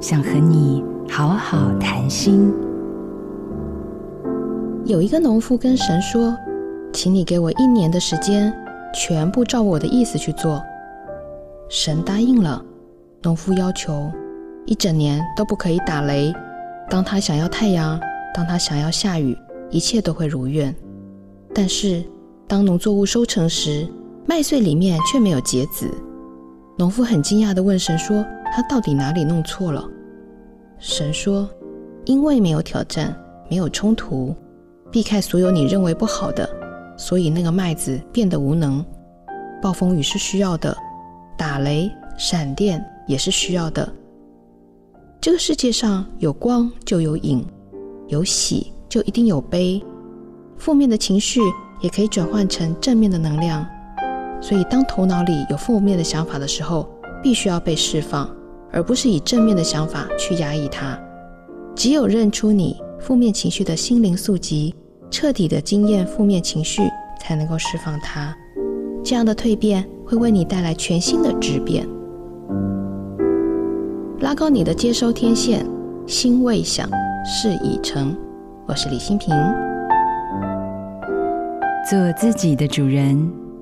想和你好好谈心。有一个农夫跟神说：“请你给我一年的时间，全部照我的意思去做。”神答应了。农夫要求一整年都不可以打雷，当他想要太阳，当他想要下雨，一切都会如愿。但是当农作物收成时，麦穗里面却没有结子。农夫很惊讶地问神说：“他到底哪里弄错了？”神说：“因为没有挑战，没有冲突，避开所有你认为不好的，所以那个麦子变得无能。暴风雨是需要的，打雷、闪电也是需要的。这个世界上有光就有影，有喜就一定有悲，负面的情绪也可以转换成正面的能量。”所以，当头脑里有负面的想法的时候，必须要被释放，而不是以正面的想法去压抑它。只有认出你负面情绪的心灵宿疾，彻底的经验负面情绪，才能够释放它。这样的蜕变会为你带来全新的质变。拉高你的接收天线，心未想，事已成。我是李欣频，做自己的主人。